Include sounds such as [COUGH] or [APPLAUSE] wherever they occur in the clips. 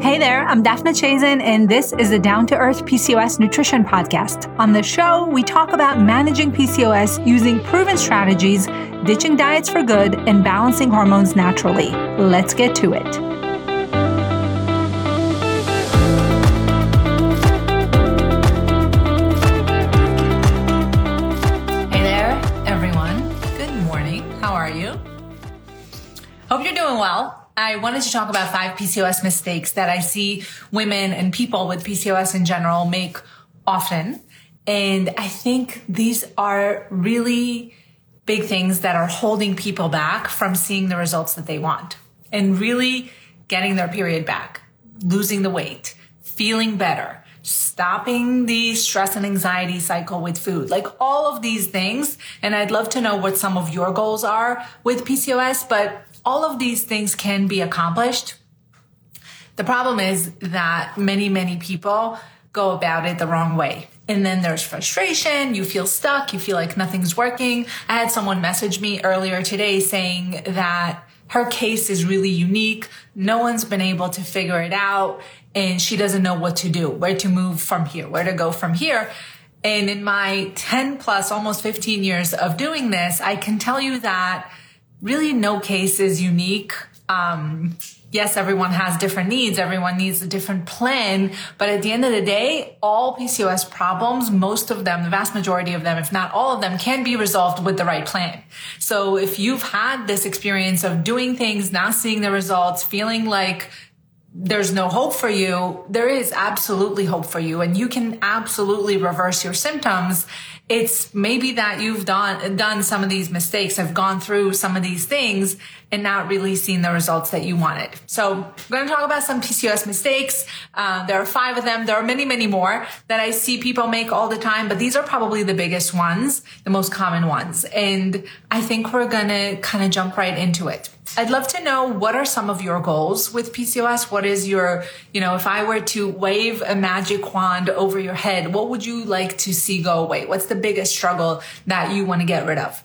Hey there, I'm Daphna Chazen, and this is the Down to Earth PCOS Nutrition Podcast. On the show, we talk about managing PCOS using proven strategies, ditching diets for good, and balancing hormones naturally. Let's get to it. Hey there, everyone. Good morning. How are you? Hope you're doing well. I wanted to talk about five PCOS mistakes that I see women and people with PCOS in general make often. And I think these are really big things that are holding people back from seeing the results that they want and really getting their period back, losing the weight, feeling better, stopping the stress and anxiety cycle with food, like all of these things. And I'd love to know what some of your goals are with PCOS, but all of these things can be accomplished. The problem is that many, many people go about it the wrong way. And then there's frustration. You feel stuck. You feel like nothing's working. I had someone message me earlier today saying that her case is really unique. No one's been able to figure it out and she doesn't know what to do, where to move from here, where to go from here. And in my 10 plus, almost 15 years of doing this, I can tell you that really no case is unique. Um, yes, everyone has different needs. Everyone needs a different plan. But at the end of the day, all PCOS problems, most of them, the vast majority of them, if not all of them, can be resolved with the right plan. So if you've had this experience of doing things, not seeing the results, feeling like there's no hope for you, there is absolutely hope for you and you can absolutely reverse your symptoms. It's maybe that you've done, done some of these mistakes, have gone through some of these things and not really seen the results that you wanted. So I'm going to talk about some PCOS mistakes. Uh, there are five of them. There are many, many more that I see people make all the time, but these are probably the biggest ones, the most common ones. And I think we're going to kind of jump right into it. I'd love to know what are some of your goals with PCOS? What is your, you know, if I were to wave a magic wand over your head, what would you like to see go away? What's the biggest struggle that you want to get rid of?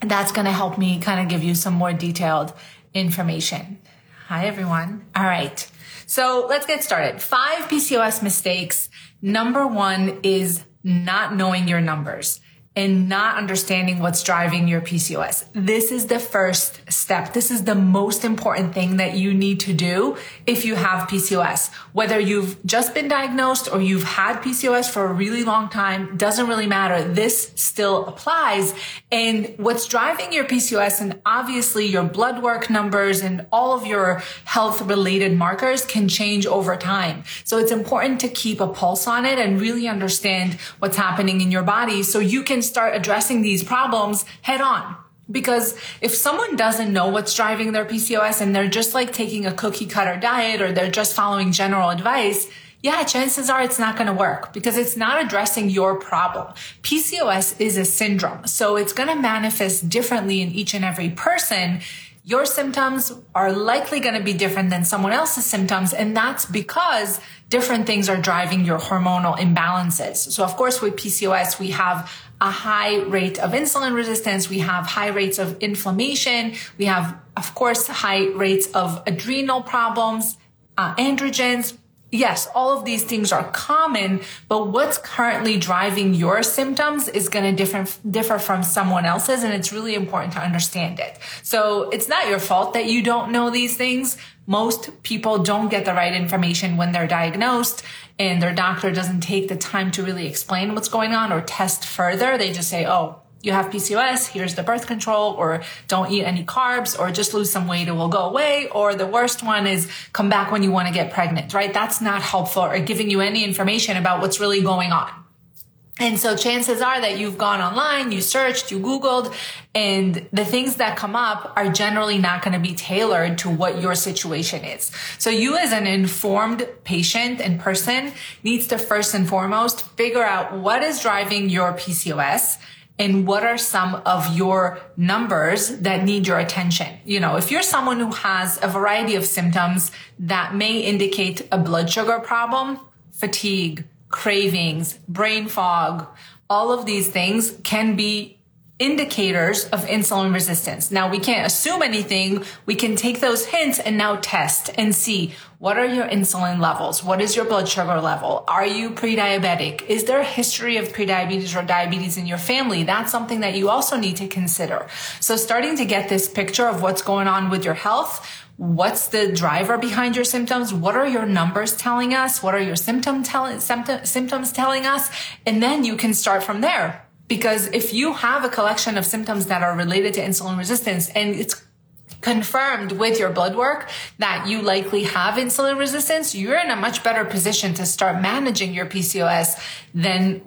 That's going to help me kind of give you some more detailed information. Hi, everyone. All right. So let's get started. Five PCOS mistakes. Number one is not knowing your numbers and not understanding what's driving your PCOS. This is the first step. This is the most important thing that you need to do if you have PCOS. Whether you've just been diagnosed or you've had PCOS for a really long time, doesn't really matter. This still applies. And what's driving your PCOS and obviously your blood work numbers and all of your health related markers can change over time. So it's important to keep a pulse on it and really understand what's happening in your body so you can start addressing these problems head on. Because if someone doesn't know what's driving their PCOS and they're just like taking a cookie cutter diet or they're just following general advice, yeah, chances are it's not going to work because it's not addressing your problem. PCOS is a syndrome. So it's going to manifest differently in each and every person. Your symptoms are likely going to be different than someone else's symptoms. And that's because different things are driving your hormonal imbalances. So of course, with PCOS, we have a high rate of insulin resistance. We have high rates of inflammation. We have, of course, high rates of adrenal problems, uh, androgens. Yes, all of these things are common, but what's currently driving your symptoms is going to differ, differ from someone else's. And it's really important to understand it. So it's not your fault that you don't know these things. Most people don't get the right information when they're diagnosed and their doctor doesn't take the time to really explain what's going on or test further. They just say, oh, you have PCOS, here's the birth control, or don't eat any carbs, or just lose some weight, it will go away. Or the worst one is come back when you want to get pregnant, right? That's not helpful or giving you any information about what's really going on. And so chances are that you've gone online, you searched, you Googled, and the things that come up are generally not going to be tailored to what your situation is. So you as an informed patient and person needs to first and foremost figure out what is driving your PCOS and what are some of your numbers that need your attention? You know, if you're someone who has a variety of symptoms that may indicate a blood sugar problem, fatigue, cravings, brain fog, all of these things can be indicators of insulin resistance. Now we can't assume anything. We can take those hints and now test and see what are your insulin levels? What is your blood sugar level? Are you pre-diabetic? Is there a history of prediabetes or diabetes in your family? That's something that you also need to consider. So starting to get this picture of what's going on with your health, what's the driver behind your symptoms? What are your numbers telling us? What are your symptom tell- symptom- symptoms telling us? And then you can start from there because if you have a collection of symptoms that are related to insulin resistance and it's confirmed with your blood work that you likely have insulin resistance, you're in a much better position to start managing your PCOS than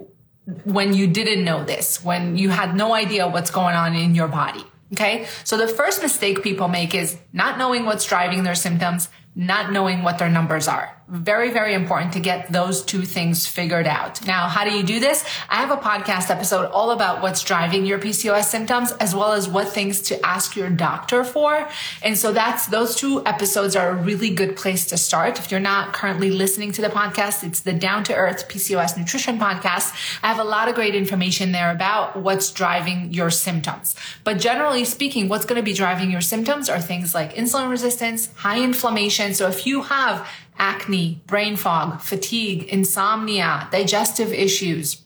when you didn't know this, when you had no idea what's going on in your body. Okay. So the first mistake people make is not knowing what's driving their symptoms, not knowing what their numbers are. Very, very important to get those two things figured out. Now, how do you do this? I have a podcast episode all about what's driving your PCOS symptoms as well as what things to ask your doctor for. And so that's those two episodes are a really good place to start. If you're not currently listening to the podcast, it's the Down to Earth PCOS Nutrition Podcast. I have a lot of great information there about what's driving your symptoms. But generally speaking, what's going to be driving your symptoms are things like insulin resistance, high inflammation. So if you have acne, brain fog, fatigue, insomnia, digestive issues.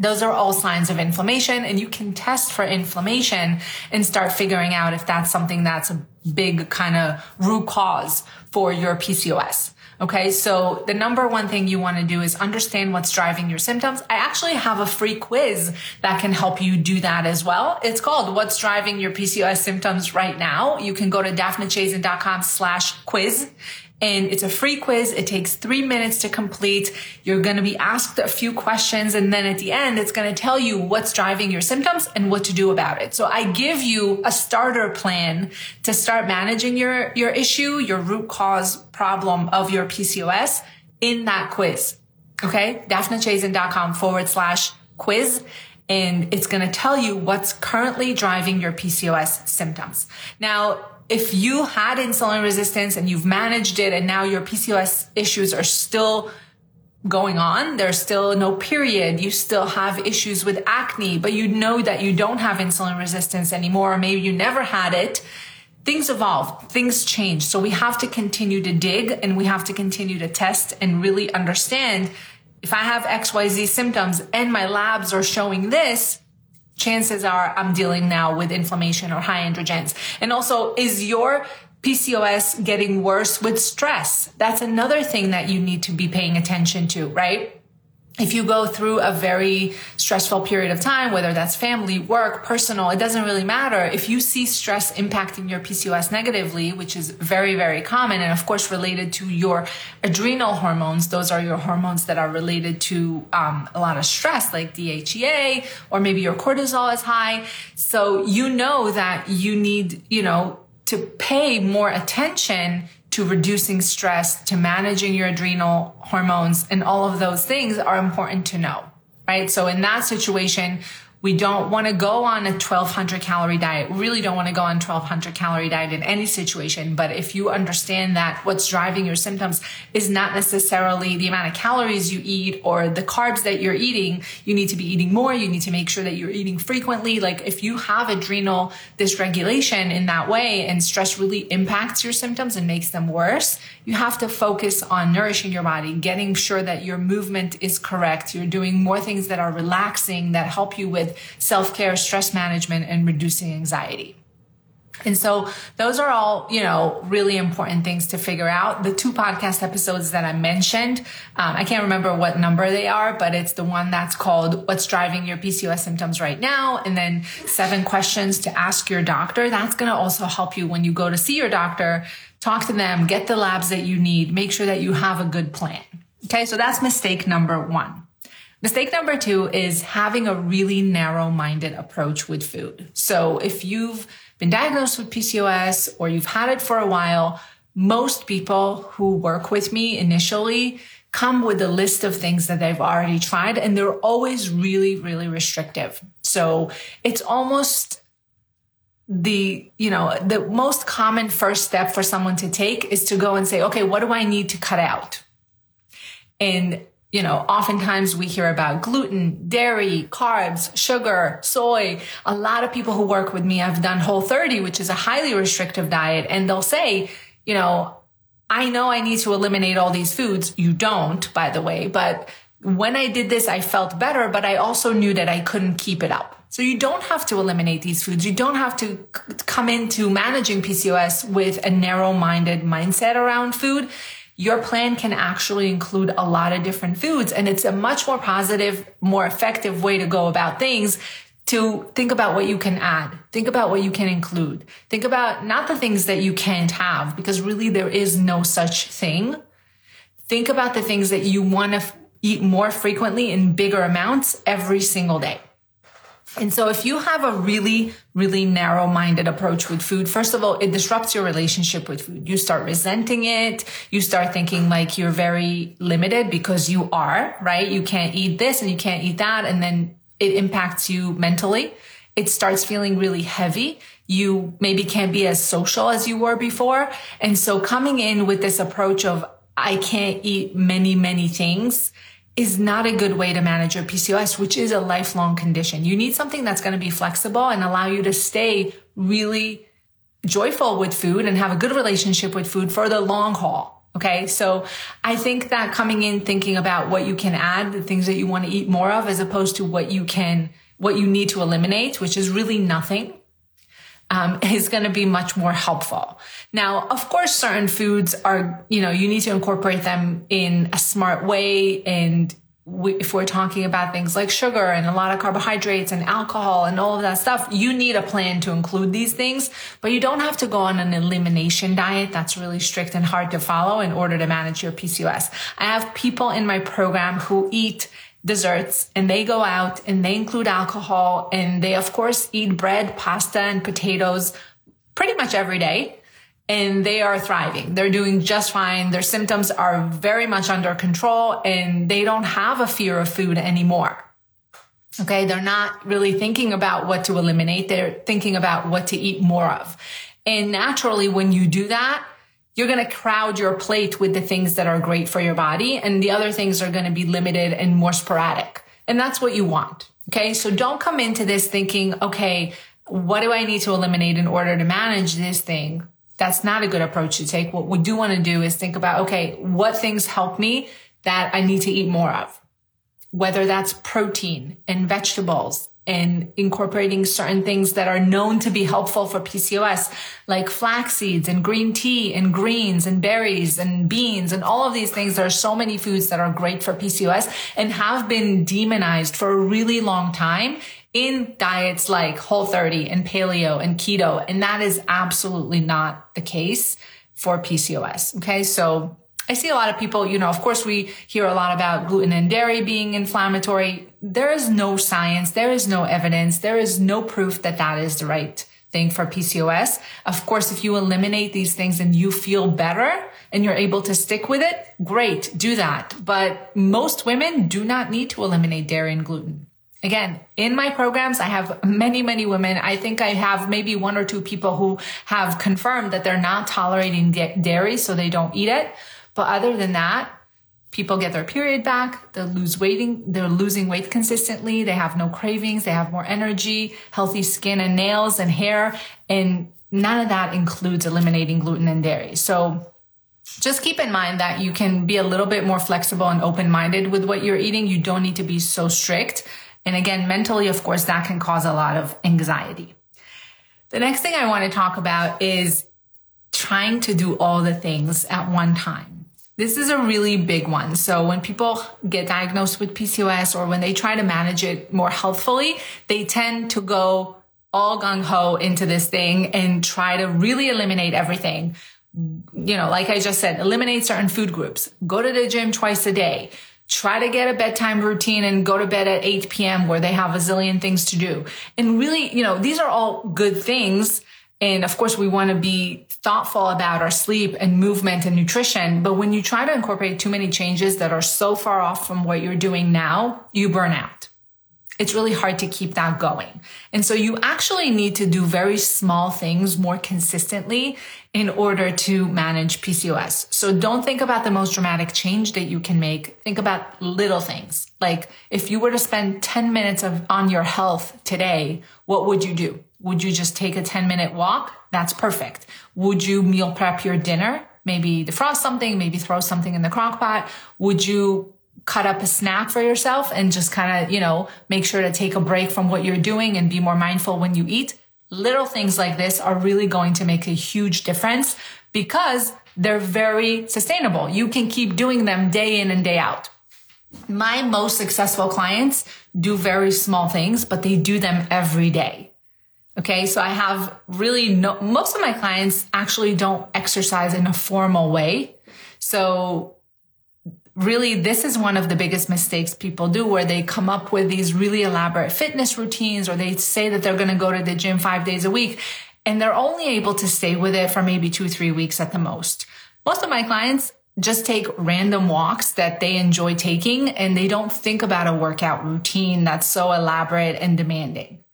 Those are all signs of inflammation and you can test for inflammation and start figuring out if that's something that's a big kind of root cause for your PCOS. Okay. So the number one thing you want to do is understand what's driving your symptoms. I actually have a free quiz that can help you do that as well. It's called what's driving your PCOS symptoms right now. You can go to daphnachazen.com slash quiz and it's a free quiz. It takes three minutes to complete. You're going to be asked a few questions. And then at the end, it's going to tell you what's driving your symptoms and what to do about it. So I give you a starter plan to start managing your, your issue, your root cause problem of your PCOS in that quiz. Okay. daphnachazen.com forward slash quiz and it's going to tell you what's currently driving your PCOS symptoms. Now, if you had insulin resistance and you've managed it and now your PCOS issues are still going on, there's still no period, you still have issues with acne, but you know that you don't have insulin resistance anymore, or maybe you never had it, things evolve, things change. So we have to continue to dig and we have to continue to test and really understand if I have XYZ symptoms and my labs are showing this, chances are I'm dealing now with inflammation or high androgens. And also, is your PCOS getting worse with stress? That's another thing that you need to be paying attention to, right? If you go through a very stressful period of time, whether that's family, work, personal, it doesn't really matter. If you see stress impacting your PCOS negatively, which is very, very common, and of course related to your adrenal hormones, those are your hormones that are related to um, a lot of stress, like DHEA, or maybe your cortisol is high. So you know that you need, you know, to pay more attention to reducing stress, to managing your adrenal hormones, and all of those things are important to know, right? So in that situation, we don't want to go on a 1200 calorie diet. We really don't want to go on 1200 calorie diet in any situation. But if you understand that what's driving your symptoms is not necessarily the amount of calories you eat or the carbs that you're eating, you need to be eating more. You need to make sure that you're eating frequently. Like if you have adrenal dysregulation in that way and stress really impacts your symptoms and makes them worse, you have to focus on nourishing your body, getting sure that your movement is correct. You're doing more things that are relaxing, that help you with with self care, stress management, and reducing anxiety. And so those are all, you know, really important things to figure out. The two podcast episodes that I mentioned, um, I can't remember what number they are, but it's the one that's called What's Driving Your PCOS Symptoms Right Now. And then seven questions to ask your doctor. That's going to also help you when you go to see your doctor, talk to them, get the labs that you need, make sure that you have a good plan. Okay. So that's mistake number one. Mistake number two is having a really narrow minded approach with food. So if you've been diagnosed with PCOS or you've had it for a while, most people who work with me initially come with a list of things that they've already tried and they're always really, really restrictive. So it's almost the, you know, the most common first step for someone to take is to go and say, okay, what do I need to cut out? And you know, oftentimes we hear about gluten, dairy, carbs, sugar, soy. A lot of people who work with me have done whole 30, which is a highly restrictive diet. And they'll say, you know, I know I need to eliminate all these foods. You don't, by the way, but when I did this, I felt better, but I also knew that I couldn't keep it up. So you don't have to eliminate these foods. You don't have to come into managing PCOS with a narrow minded mindset around food your plan can actually include a lot of different foods. And it's a much more positive, more effective way to go about things to think about what you can add. Think about what you can include. Think about not the things that you can't have because really there is no such thing. Think about the things that you want to f- eat more frequently in bigger amounts every single day. And so if you have a really, really narrow minded approach with food, first of all, it disrupts your relationship with food. You start resenting it. You start thinking like you're very limited because you are, right? You can't eat this and you can't eat that. And then it impacts you mentally. It starts feeling really heavy. You maybe can't be as social as you were before. And so coming in with this approach of I can't eat many, many things is not a good way to manage your PCOS, which is a lifelong condition. You need something that's going to be flexible and allow you to stay really joyful with food and have a good relationship with food for the long haul. Okay. So I think that coming in thinking about what you can add, the things that you want to eat more of, as opposed to what you can, what you need to eliminate, which is really nothing um, [LAUGHS] is going to be much more helpful. Now, of course, certain foods are, you know, you need to incorporate them in a smart way. And we, if we're talking about things like sugar and a lot of carbohydrates and alcohol and all of that stuff, you need a plan to include these things, but you don't have to go on an elimination diet. That's really strict and hard to follow in order to manage your PCOS. I have people in my program who eat desserts and they go out and they include alcohol and they of course eat bread, pasta and potatoes pretty much every day. And they are thriving. They're doing just fine. Their symptoms are very much under control and they don't have a fear of food anymore. Okay. They're not really thinking about what to eliminate. They're thinking about what to eat more of. And naturally, when you do that, you're going to crowd your plate with the things that are great for your body and the other things are going to be limited and more sporadic. And that's what you want. Okay. So don't come into this thinking, okay, what do I need to eliminate in order to manage this thing? That's not a good approach to take. What we do want to do is think about, okay, what things help me that I need to eat more of? Whether that's protein and vegetables and incorporating certain things that are known to be helpful for PCOS, like flax seeds and green tea and greens and berries and beans and all of these things. There are so many foods that are great for PCOS and have been demonized for a really long time in diets like whole 30 and paleo and keto. And that is absolutely not the case for PCOS. Okay. So I see a lot of people, you know, of course we hear a lot about gluten and dairy being inflammatory. There is no science. There is no evidence. There is no proof that that is the right thing for PCOS. Of course, if you eliminate these things and you feel better and you're able to stick with it, great, do that. But most women do not need to eliminate dairy and gluten. Again, in my programs, I have many, many women. I think I have maybe one or two people who have confirmed that they're not tolerating dairy, so they don't eat it. But other than that, people get their period back. They lose weighting. They're losing weight consistently. They have no cravings. They have more energy, healthy skin and nails and hair. And none of that includes eliminating gluten and dairy. So just keep in mind that you can be a little bit more flexible and open minded with what you're eating. You don't need to be so strict. And again, mentally, of course, that can cause a lot of anxiety. The next thing I want to talk about is trying to do all the things at one time. This is a really big one. So when people get diagnosed with PCOS or when they try to manage it more healthfully, they tend to go all gung ho into this thing and try to really eliminate everything. You know, like I just said, eliminate certain food groups, go to the gym twice a day, try to get a bedtime routine and go to bed at 8 p.m. where they have a zillion things to do. And really, you know, these are all good things and of course, we want to be thoughtful about our sleep and movement and nutrition. But when you try to incorporate too many changes that are so far off from what you're doing now, you burn out. it's really hard to keep that going. And so you actually need to do very small things more consistently in order to manage PCOS. So don't think about the most dramatic change that you can make. Think about little things. Like if you were to spend 10 minutes of, on your health today, what would you do? Would you just take a 10 minute walk? That's perfect. Would you meal prep your dinner? Maybe defrost something, maybe throw something in the crock pot. Would you cut up a snack for yourself and just kind of, you know, make sure to take a break from what you're doing and be more mindful when you eat. Little things like this are really going to make a huge difference because they're very sustainable. You can keep doing them day in and day out. My most successful clients do very small things, but they do them every day. Okay. So I have really no, most of my clients actually don't exercise in a formal way. So really this is one of the biggest mistakes people do where they come up with these really elaborate fitness routines or they say that they're going to go to the gym five days a week and they're only able to stay with it for maybe two, three weeks at the most. Most of my clients just take random walks that they enjoy taking and they don't think about a workout routine that's so elaborate and demanding.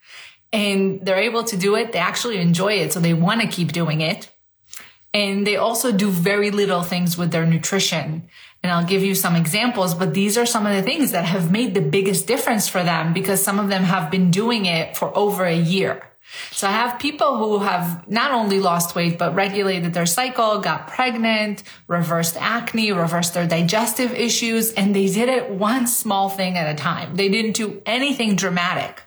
And they're able to do it. They actually enjoy it. So they want to keep doing it. And they also do very little things with their nutrition. And I'll give you some examples, but these are some of the things that have made the biggest difference for them because some of them have been doing it for over a year. So I have people who have not only lost weight, but regulated their cycle, got pregnant, reversed acne, reversed their digestive issues, and they did it one small thing at a time. They didn't do anything dramatic,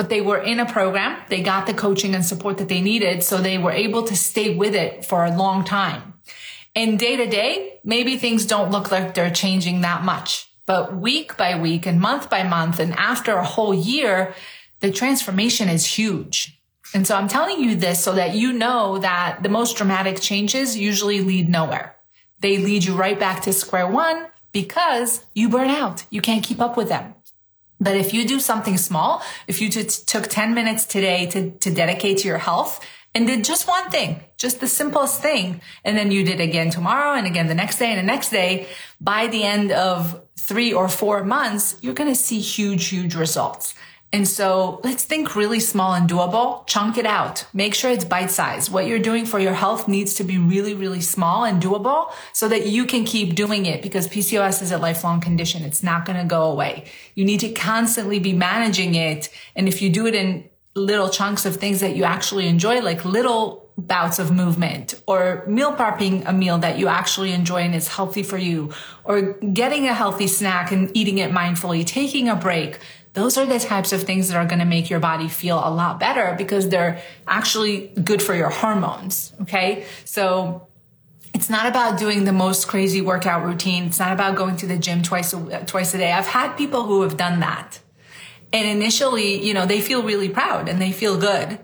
but they were in a program. They got the coaching and support that they needed. So they were able to stay with it for a long time. And day to day, maybe things don't look like they're changing that much. But week by week and month by month and after a whole year, the transformation is huge. And so I'm telling you this so that you know that the most dramatic changes usually lead nowhere. They lead you right back to square one because you burn out. You can't keep up with them. But if you do something small, if you t- took 10 minutes today to, to dedicate to your health, and did just one thing, just the simplest thing. And then you did again tomorrow and again the next day and the next day. By the end of three or four months, you're going to see huge, huge results. And so let's think really small and doable. Chunk it out. Make sure it's bite size. What you're doing for your health needs to be really, really small and doable so that you can keep doing it because PCOS is a lifelong condition. It's not going to go away. You need to constantly be managing it. And if you do it in little chunks of things that you actually enjoy, like little bouts of movement or meal prepping a meal that you actually enjoy and is healthy for you or getting a healthy snack and eating it mindfully, taking a break. Those are the types of things that are going to make your body feel a lot better because they're actually good for your hormones. Okay. So it's not about doing the most crazy workout routine. It's not about going to the gym twice a, twice a day. I've had people who have done that and initially, you know, they feel really proud and they feel good.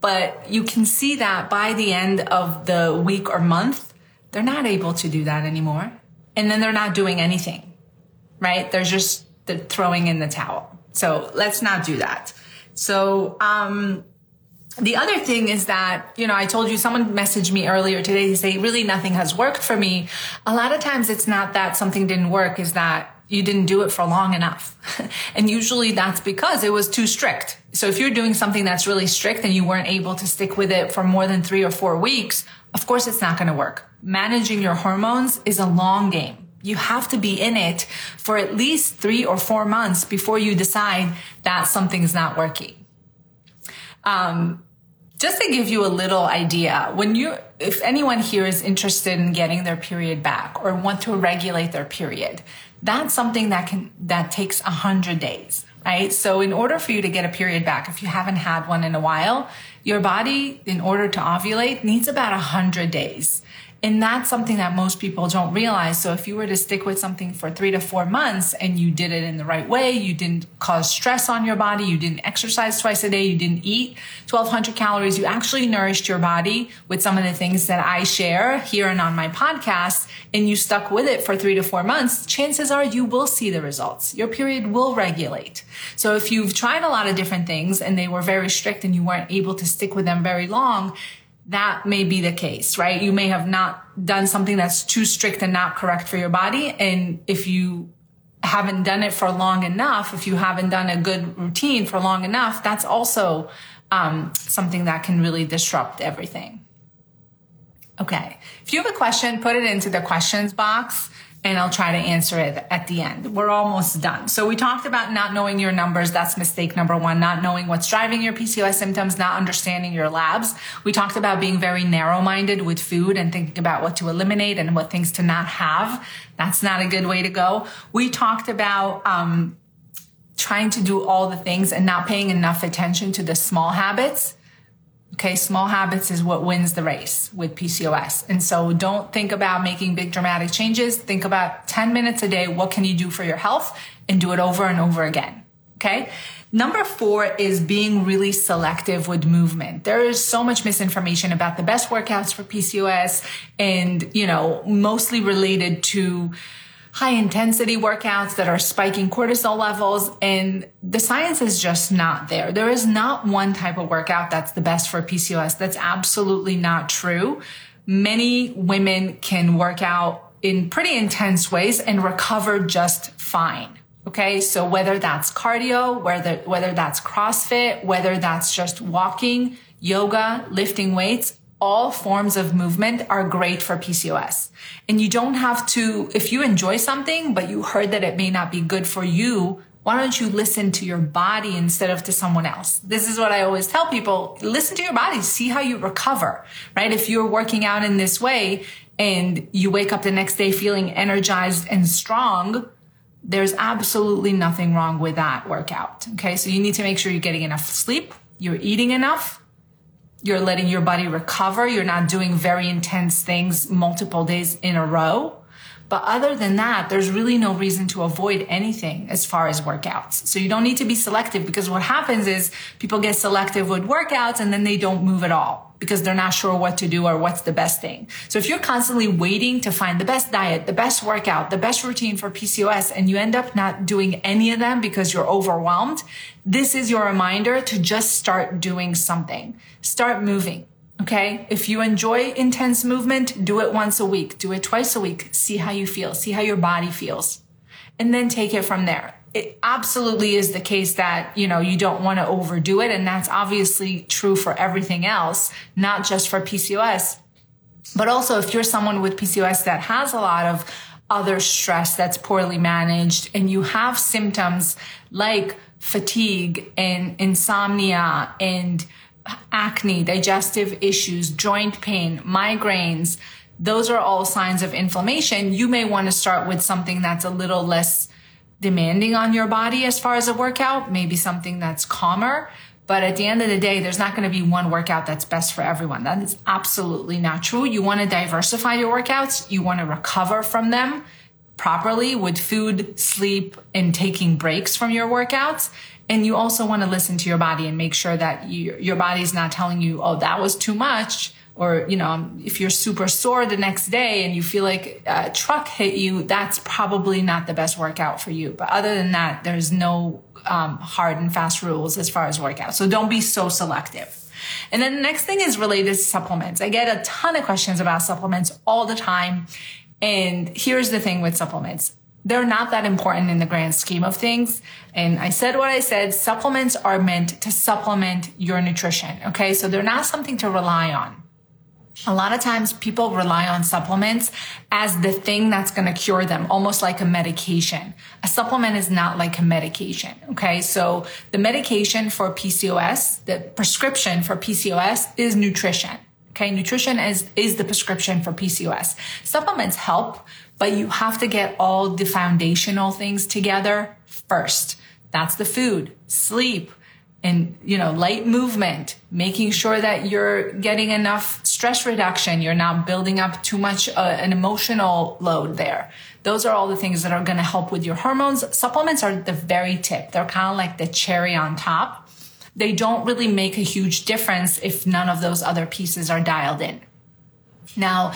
But you can see that by the end of the week or month, they're not able to do that anymore. And then they're not doing anything, right? They're just they're throwing in the towel. So let's not do that. So, um, the other thing is that, you know, I told you someone messaged me earlier today to say really nothing has worked for me. A lot of times it's not that something didn't work is that you didn't do it for long enough. [LAUGHS] and usually that's because it was too strict. So if you're doing something that's really strict and you weren't able to stick with it for more than three or four weeks, of course it's not going to work. Managing your hormones is a long game. You have to be in it for at least three or four months before you decide that something is not working. Um, just to give you a little idea, when you, if anyone here is interested in getting their period back or want to regulate their period, that's something that can that takes a hundred days right so in order for you to get a period back if you haven't had one in a while your body in order to ovulate needs about a hundred days and that's something that most people don't realize. So if you were to stick with something for three to four months and you did it in the right way, you didn't cause stress on your body, you didn't exercise twice a day, you didn't eat 1200 calories, you actually nourished your body with some of the things that I share here and on my podcast, and you stuck with it for three to four months, chances are you will see the results. Your period will regulate. So if you've tried a lot of different things and they were very strict and you weren't able to stick with them very long, that may be the case, right? You may have not done something that's too strict and not correct for your body. And if you haven't done it for long enough, if you haven't done a good routine for long enough, that's also um, something that can really disrupt everything. Okay. If you have a question, put it into the questions box and I'll try to answer it at the end. We're almost done. So we talked about not knowing your numbers. That's mistake number one. Not knowing what's driving your PCOS symptoms, not understanding your labs. We talked about being very narrow minded with food and thinking about what to eliminate and what things to not have. That's not a good way to go. We talked about, um, trying to do all the things and not paying enough attention to the small habits Okay, small habits is what wins the race with PCOS. And so don't think about making big dramatic changes. Think about 10 minutes a day. What can you do for your health and do it over and over again? Okay. Number four is being really selective with movement. There is so much misinformation about the best workouts for PCOS and, you know, mostly related to high intensity workouts that are spiking cortisol levels. And the science is just not there. There is not one type of workout that's the best for PCOS. That's absolutely not true. Many women can work out in pretty intense ways and recover just fine. Okay. So whether that's cardio, whether, whether that's CrossFit, whether that's just walking, yoga, lifting weights, all forms of movement are great for PCOS. And you don't have to, if you enjoy something, but you heard that it may not be good for you, why don't you listen to your body instead of to someone else? This is what I always tell people. Listen to your body. See how you recover, right? If you're working out in this way and you wake up the next day feeling energized and strong, there's absolutely nothing wrong with that workout. Okay. So you need to make sure you're getting enough sleep. You're eating enough you're letting your body recover. You're not doing very intense things multiple days in a row. But other than that, there's really no reason to avoid anything as far as workouts. So you don't need to be selective because what happens is people get selective with workouts and then they don't move at all because they're not sure what to do or what's the best thing. So if you're constantly waiting to find the best diet, the best workout, the best routine for PCOS, and you end up not doing any of them because you're overwhelmed, this is your reminder to just start doing something. Start moving. Okay. If you enjoy intense movement, do it once a week, do it twice a week. See how you feel, see how your body feels, and then take it from there it absolutely is the case that, you know, you don't want to overdo it. And that's obviously true for everything else, not just for PCOS. But also if you're someone with PCOS that has a lot of other stress that's poorly managed and you have symptoms like fatigue and insomnia and acne, digestive issues, joint pain, migraines, those are all signs of inflammation. You may want to start with something that's a little less demanding on your body as far as a workout, maybe something that's calmer. But at the end of the day, there's not going to be one workout that's best for everyone. That is absolutely not true. You want to diversify your workouts. You want to recover from them properly with food, sleep, and taking breaks from your workouts. And you also want to listen to your body and make sure that you, your body is not telling you, oh, that was too much or you know if you're super sore the next day and you feel like a truck hit you that's probably not the best workout for you. But other than that there's no um, hard and fast rules as far as workout. So don't be so selective. And then the next thing is related to supplements. I get a ton of questions about supplements all the time. And here's the thing with supplements they're not that important in the grand scheme of things. And I said what I said. Supplements are meant to supplement your nutrition. Okay. So they're not something to rely on. A lot of times people rely on supplements as the thing that's going to cure them, almost like a medication. A supplement is not like a medication. Okay. So the medication for PCOS, the prescription for PCOS is nutrition. Okay. Nutrition is, is the prescription for PCOS. Supplements help, but you have to get all the foundational things together first. That's the food, sleep, and you know light movement making sure that you're getting enough stress reduction. You're not building up too much uh, an emotional load there. Those are all the things that are going to help with your hormones. Supplements are the very tip. They're kind of like the cherry on top. They don't really make a huge difference if none of those other pieces are dialed in. Now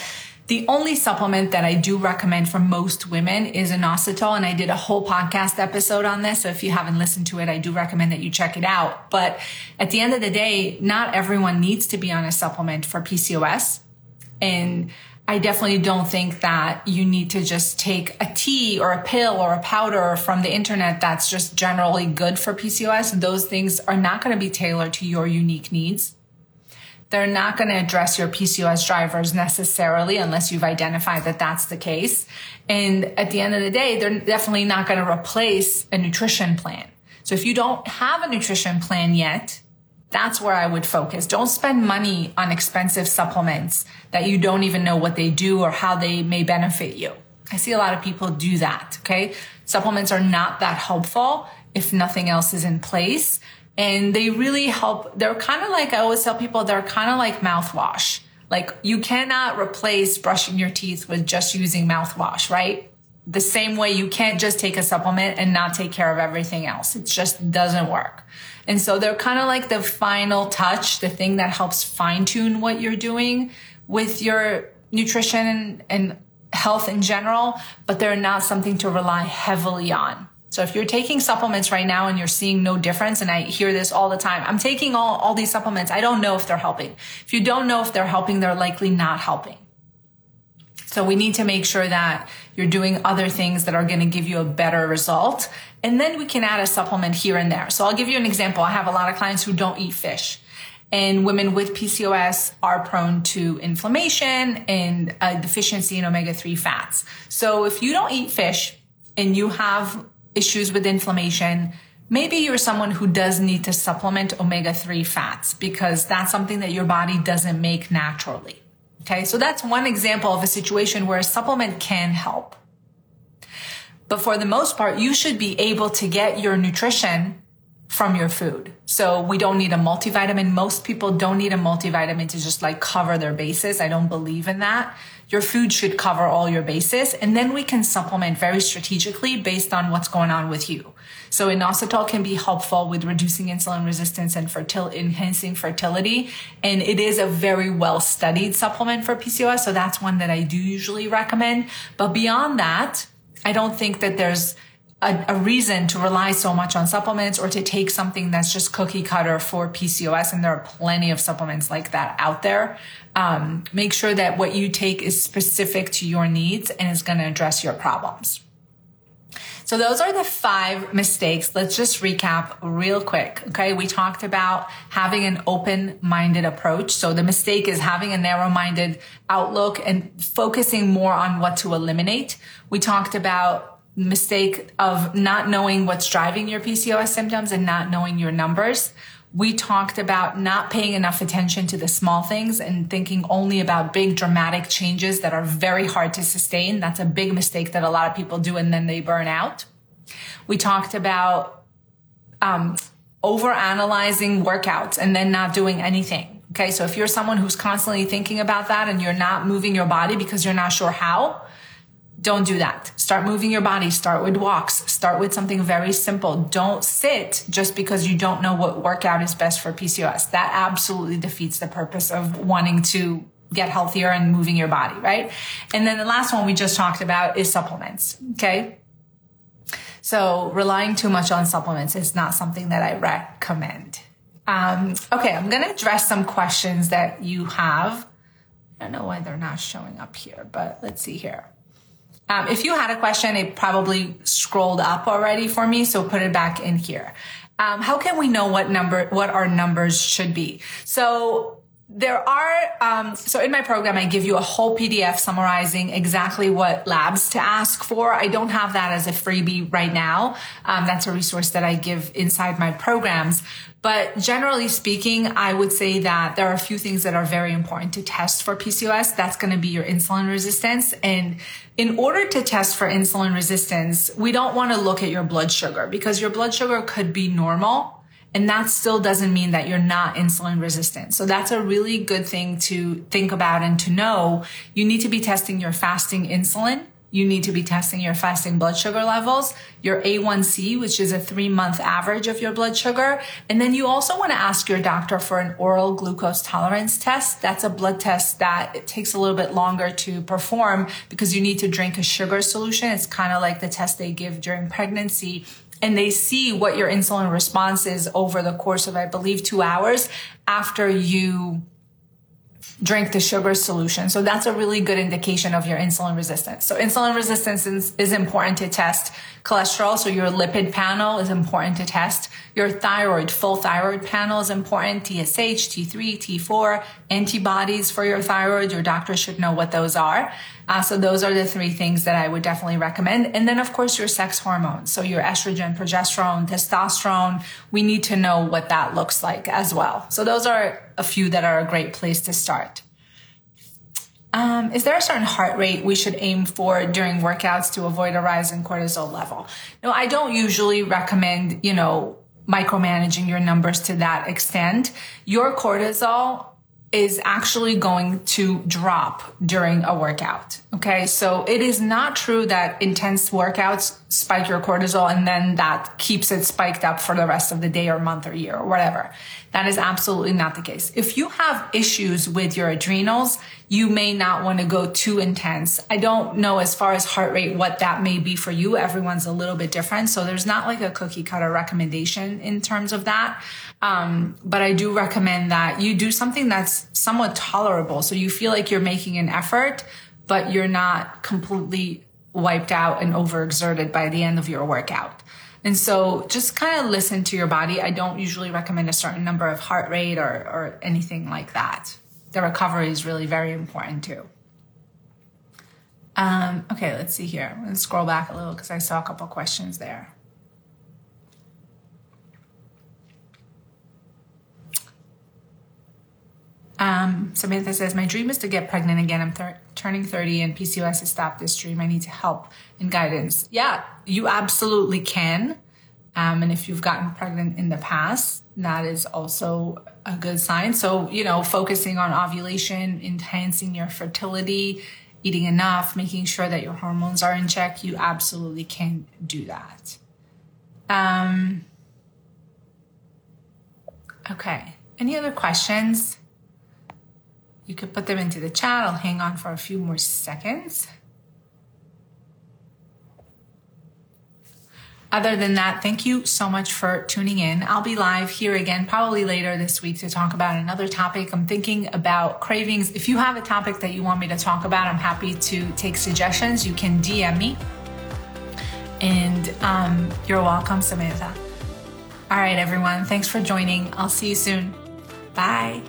the only supplement that I do recommend for most women is inositol. And I did a whole podcast episode on this. So if you haven't listened to it, I do recommend that you check it out. But at the end of the day, not everyone needs to be on a supplement for PCOS. And I definitely don't think that you need to just take a tea or a pill or a powder from the internet that's just generally good for PCOS. Those things are not going to be tailored to your unique needs. They're not going to address your PCOS drivers necessarily unless you've identified that that's the case. And at the end of the day, they're definitely not going to replace a nutrition plan. So if you don't have a nutrition plan yet, that's where I would focus. Don't spend money on expensive supplements that you don't even know what they do or how they may benefit you. I see a lot of people do that. Okay. Supplements are not that helpful if nothing else is in place. And they really help. They're kind of like, I always tell people, they're kind of like mouthwash. Like you cannot replace brushing your teeth with just using mouthwash, right? The same way you can't just take a supplement and not take care of everything else. It just doesn't work. And so they're kind of like the final touch, the thing that helps fine tune what you're doing with your nutrition and, and health in general, but they're not something to rely heavily on. So if you're taking supplements right now and you're seeing no difference, and I hear this all the time, I'm taking all, all these supplements. I don't know if they're helping. If you don't know if they're helping, they're likely not helping. So we need to make sure that you're doing other things that are going to give you a better result. And then we can add a supplement here and there. So I'll give you an example. I have a lot of clients who don't eat fish. And women with PCOS are prone to inflammation and a deficiency in omega 3 fats. So if you don't eat fish and you have issues with inflammation, maybe you're someone who does need to supplement omega 3 fats because that's something that your body doesn't make naturally. Okay, so that's one example of a situation where a supplement can help. But for the most part, you should be able to get your nutrition from your food. So we don't need a multivitamin. Most people don't need a multivitamin to just like cover their bases. I don't believe in that. Your food should cover all your bases and then we can supplement very strategically based on what's going on with you. So inositol can be helpful with reducing insulin resistance and fertil- enhancing fertility. And it is a very well studied supplement for PCOS. So that's one that I do usually recommend. But beyond that, I don't think that there's a, a, reason to rely so much on supplements or to take something that's just cookie cutter for PCOS. And there are plenty of supplements like that out there. Um, make sure that what you take is specific to your needs and is going to address your problems. So those are the five mistakes. Let's just recap real quick. Okay. We talked about having an open minded approach. So the mistake is having a narrow minded outlook and focusing more on what to eliminate. We talked about mistake of not knowing what's driving your PCOS symptoms and not knowing your numbers. We talked about not paying enough attention to the small things and thinking only about big dramatic changes that are very hard to sustain. That's a big mistake that a lot of people do and then they burn out. We talked about um, over analyzing workouts and then not doing anything. Okay. So if you're someone who's constantly thinking about that and you're not moving your body because you're not sure how, don't do that. Start moving your body. Start with walks. Start with something very simple. Don't sit just because you don't know what workout is best for PCOS. That absolutely defeats the purpose of wanting to get healthier and moving your body, right? And then the last one we just talked about is supplements. Okay. So relying too much on supplements is not something that I recommend. Um, okay. I'm going to address some questions that you have. I don't know why they're not showing up here, but let's see here. Um, if you had a question, it probably scrolled up already for me, so put it back in here. Um, how can we know what number, what our numbers should be? So there are, um, so in my program, I give you a whole PDF summarizing exactly what labs to ask for. I don't have that as a freebie right now. Um, that's a resource that I give inside my programs. But generally speaking, I would say that there are a few things that are very important to test for PCOS. That's going to be your insulin resistance. And in order to test for insulin resistance, we don't want to look at your blood sugar because your blood sugar could be normal and that still doesn't mean that you're not insulin resistant. So that's a really good thing to think about and to know. You need to be testing your fasting insulin. You need to be testing your fasting blood sugar levels, your A1C, which is a three month average of your blood sugar. And then you also want to ask your doctor for an oral glucose tolerance test. That's a blood test that it takes a little bit longer to perform because you need to drink a sugar solution. It's kind of like the test they give during pregnancy and they see what your insulin response is over the course of, I believe, two hours after you drink the sugar solution. So that's a really good indication of your insulin resistance. So insulin resistance is, is, important to test. Cholesterol, so your lipid panel is important to test. Your thyroid, full thyroid panel is important. TSH, T3, T4, antibodies for your thyroid. Your doctor should know what those are. Uh, so those are the three things that I would definitely recommend. And then of course your sex hormones. So your estrogen, progesterone, testosterone. We need to know what that looks like as well. So those are a few that are a great place to start. Um, is there a certain heart rate we should aim for during workouts to avoid a rise in cortisol level? No, I don't usually recommend, you know, micromanaging your numbers to that extent. Your cortisol is actually going to drop during a workout. Okay. So it is not true that intense workouts spike your cortisol and then that keeps it spiked up for the rest of the day or month or year or whatever. That is absolutely not the case. If you have issues with your adrenals, you may not want to go too intense. I don't know as far as heart rate what that may be for you. Everyone's a little bit different. So there's not like a cookie cutter recommendation in terms of that. Um, but I do recommend that you do something that's somewhat tolerable. So you feel like you're making an effort, but you're not completely wiped out and overexerted by the end of your workout. And so just kind of listen to your body. I don't usually recommend a certain number of heart rate or, or anything like that. The recovery is really very important too. Um, okay, let's see here. I'm going to scroll back a little because I saw a couple questions there. Um, Samantha says, My dream is to get pregnant again. I'm turning 30 and PCOS has stopped this dream. I need to help and guidance. Yeah, you absolutely can. Um, and if you've gotten pregnant in the past, that is also a good sign. So, you know, focusing on ovulation, enhancing your fertility, eating enough, making sure that your hormones are in check, you absolutely can do that. Um, okay. Any other questions? You could put them into the chat. I'll hang on for a few more seconds. Other than that, thank you so much for tuning in. I'll be live here again probably later this week to talk about another topic. I'm thinking about cravings. If you have a topic that you want me to talk about, I'm happy to take suggestions. You can DM me. And um, you're welcome, Samantha. All right, everyone. Thanks for joining. I'll see you soon. Bye.